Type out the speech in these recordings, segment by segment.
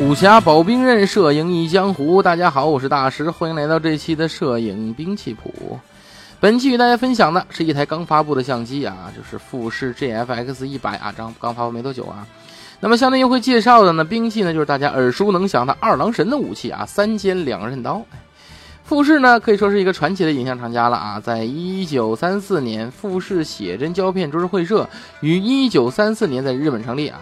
武侠保兵刃，摄影忆江湖。大家好，我是大师，欢迎来到这期的摄影兵器谱。本期与大家分享的是一台刚发布的相机啊，就是富士 GFX 一百啊，刚刚发布没多久啊。那么相对应会介绍的呢，兵器呢就是大家耳熟能详的二郎神的武器啊，三尖两刃刀。富士呢可以说是一个传奇的影像厂家了啊，在一九三四年，富士写真胶片株式会社于一九三四年在日本成立啊。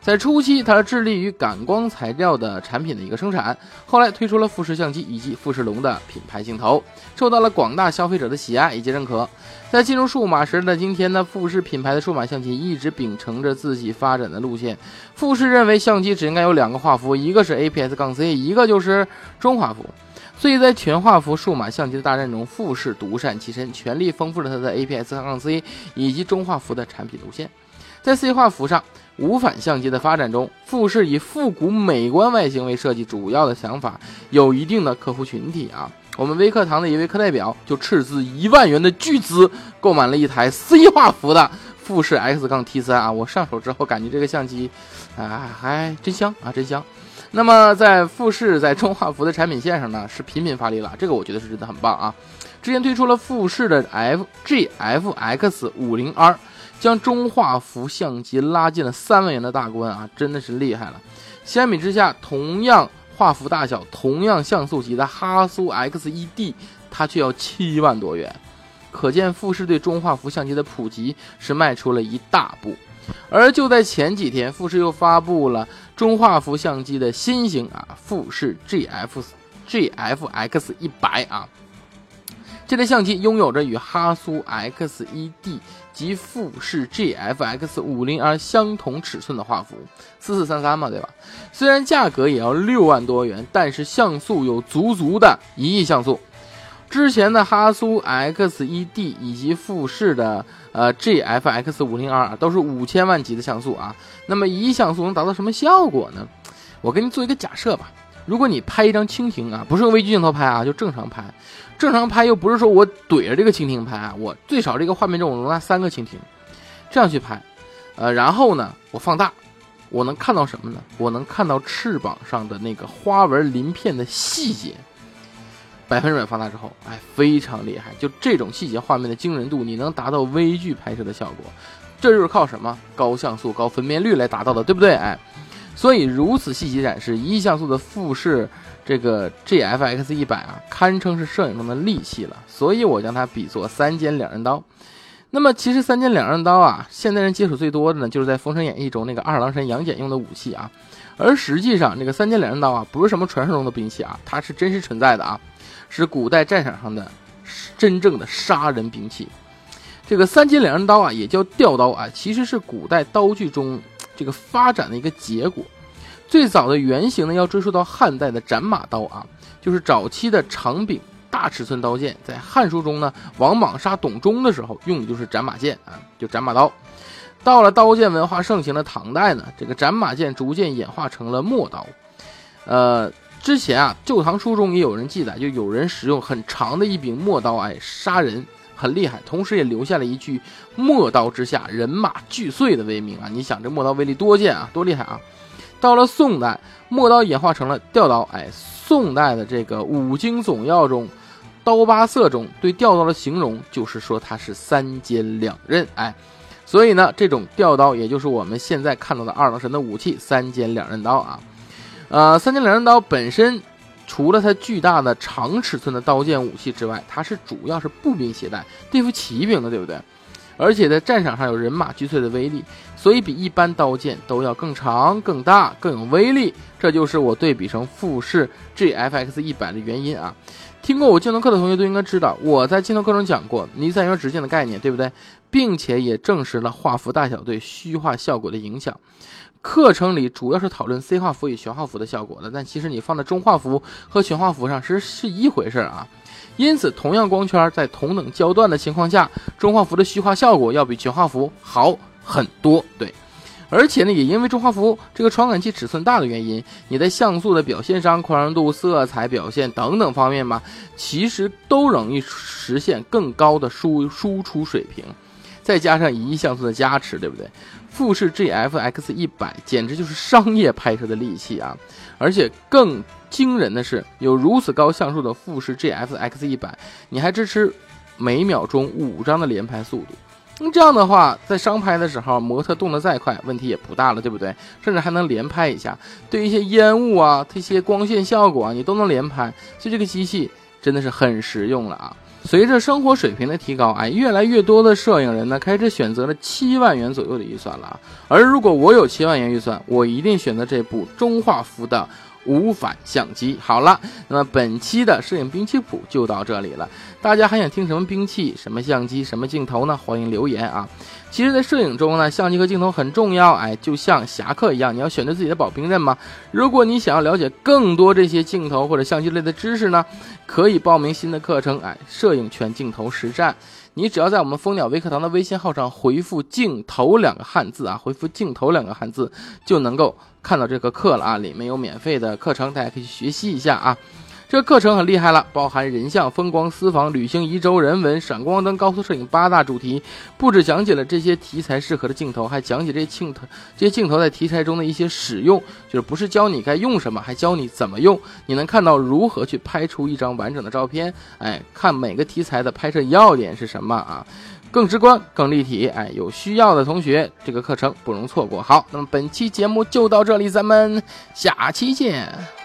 在初期，它致力于感光材料的产品的一个生产。后来推出了富士相机以及富士龙的品牌镜头，受到了广大消费者的喜爱以及认可。在进入数码时代的今天呢，富士品牌的数码相机一直秉承着自己发展的路线。富士认为相机只应该有两个画幅，一个是 APS-C，一个就是中画幅。所以在全画幅数码相机的大战中，富士独善其身，全力丰富了它的 APS-C 以及中画幅的产品路线。在 C 画幅上。无反相机的发展中，富士以复古美观外形为设计主要的想法，有一定的客户群体啊。我们微课堂的一位课代表就斥资一万元的巨资购买了一台 C 画幅的富士 X 杠 T 三啊。我上手之后感觉这个相机，啊还真香啊，真香。那么在富士在中画幅的产品线上呢，是频频发力了，这个我觉得是真的很棒啊。之前推出了富士的 FGFX 五零 R。将中画幅相机拉进了三万元的大关啊，真的是厉害了。相比之下，同样画幅大小、同样像素级的哈苏 X E D，它却要七万多元。可见富士对中画幅相机的普及是迈出了一大步。而就在前几天，富士又发布了中画幅相机的新型啊，富士 GF GFX 一百啊。这台相机拥有着与哈苏 X1D 及富士 GFX 五零 R 相同尺寸的画幅，四四三三嘛，对吧？虽然价格也要六万多元，但是像素有足足的一亿像素。之前的哈苏 X1D 以及富士的呃 GFX 五零 R 都是五千万级的像素啊。那么一亿像素能达到什么效果呢？我给你做一个假设吧。如果你拍一张蜻蜓啊，不是用微距镜头拍啊，就正常拍，正常拍又不是说我怼着这个蜻蜓拍啊，我最少这个画面中我容纳三个蜻蜓，这样去拍，呃，然后呢，我放大，我能看到什么呢？我能看到翅膀上的那个花纹鳞片的细节，百分之百放大之后，哎，非常厉害，就这种细节画面的惊人度，你能达到微距拍摄的效果，这就是靠什么高像素、高分辨率来达到的，对不对？哎。所以如此细节展示，一亿像素的富士这个 GFX 一百啊，堪称是摄影中的利器了。所以我将它比作三尖两刃刀。那么其实三尖两刃刀啊，现代人接触最多的呢，就是在《封神演义》中那个二郎神杨戬用的武器啊。而实际上，这个三尖两刃刀啊，不是什么传说中的兵器啊，它是真实存在的啊，是古代战场上的真正的杀人兵器。这个三尖两刃刀啊，也叫吊刀啊，其实是古代刀具中。这个发展的一个结果，最早的原型呢，要追溯到汉代的斩马刀啊，就是早期的长柄大尺寸刀剑，在《汉书》中呢，王莽杀董忠的时候用的就是斩马剑啊，就斩马刀。到了刀剑文化盛行的唐代呢，这个斩马剑逐渐演化成了陌刀。呃，之前啊，《旧唐书》中也有人记载，就有人使用很长的一柄陌刀哎杀人。很厉害，同时也留下了一句“陌刀之下，人马俱碎”的威名啊！你想这陌刀威力多健啊，多厉害啊！到了宋代，陌刀演化成了吊刀。哎，宋代的这个《五经总要》中，《刀疤色》中对吊刀的形容就是说它是三尖两刃。哎，所以呢，这种吊刀也就是我们现在看到的二郎神的武器——三尖两刃刀啊。呃，三尖两刃刀本身。除了它巨大的长尺寸的刀剑武器之外，它是主要是步兵携带对付骑兵的，对不对？而且在战场上有人马俱碎的威力，所以比一般刀剑都要更长、更大、更有威力。这就是我对比成富士 GFX 一百的原因啊！听过我镜头课的同学都应该知道，我在镜头课中讲过离散远直径的概念，对不对？并且也证实了画幅大小对虚化效果的影响。课程里主要是讨论 C 画幅与全画幅的效果的，但其实你放在中画幅和全画幅上是是一回事啊。因此，同样光圈在同等焦段的情况下，中画幅的虚化效果要比全画幅好很多。对，而且呢，也因为中画幅这个传感器尺寸大的原因，你在像素的表现上、宽容度、色彩表现等等方面吧，其实都容易实现更高的输输出水平。再加上一亿像素的加持，对不对？富士 GFX 一百简直就是商业拍摄的利器啊！而且更惊人的是，有如此高像素的富士 GFX 一百，你还支持每秒钟五张的连拍速度。那这样的话，在商拍的时候，模特动得再快，问题也不大了，对不对？甚至还能连拍一下，对于一些烟雾啊、这些光线效果啊，你都能连拍。所以这个机器真的是很实用了啊！随着生活水平的提高，哎，越来越多的摄影人呢，开始选择了七万元左右的预算了啊。而如果我有七万元预算，我一定选择这部中画幅的。无反相机，好了，那么本期的摄影兵器谱就到这里了。大家还想听什么兵器、什么相机、什么镜头呢？欢迎留言啊！其实，在摄影中呢，相机和镜头很重要，哎，就像侠客一样，你要选择自己的保兵刃嘛。如果你想要了解更多这些镜头或者相机类的知识呢，可以报名新的课程，哎，摄影全镜头实战。你只要在我们蜂鸟微课堂的微信号上回复“镜头”两个汉字啊，回复“镜头”两个汉字，就能够看到这个课了啊！里面有免费的课程，大家可以去学习一下啊。这课程很厉害了，包含人像、风光、私房、旅行、移轴、人文、闪光灯、高速摄影八大主题，不止讲解了这些题材适合的镜头，还讲解这些镜头、这些镜头在题材中的一些使用，就是不是教你该用什么，还教你怎么用。你能看到如何去拍出一张完整的照片，哎，看每个题材的拍摄要点是什么啊，更直观、更立体。哎，有需要的同学，这个课程不容错过。好，那么本期节目就到这里，咱们下期见。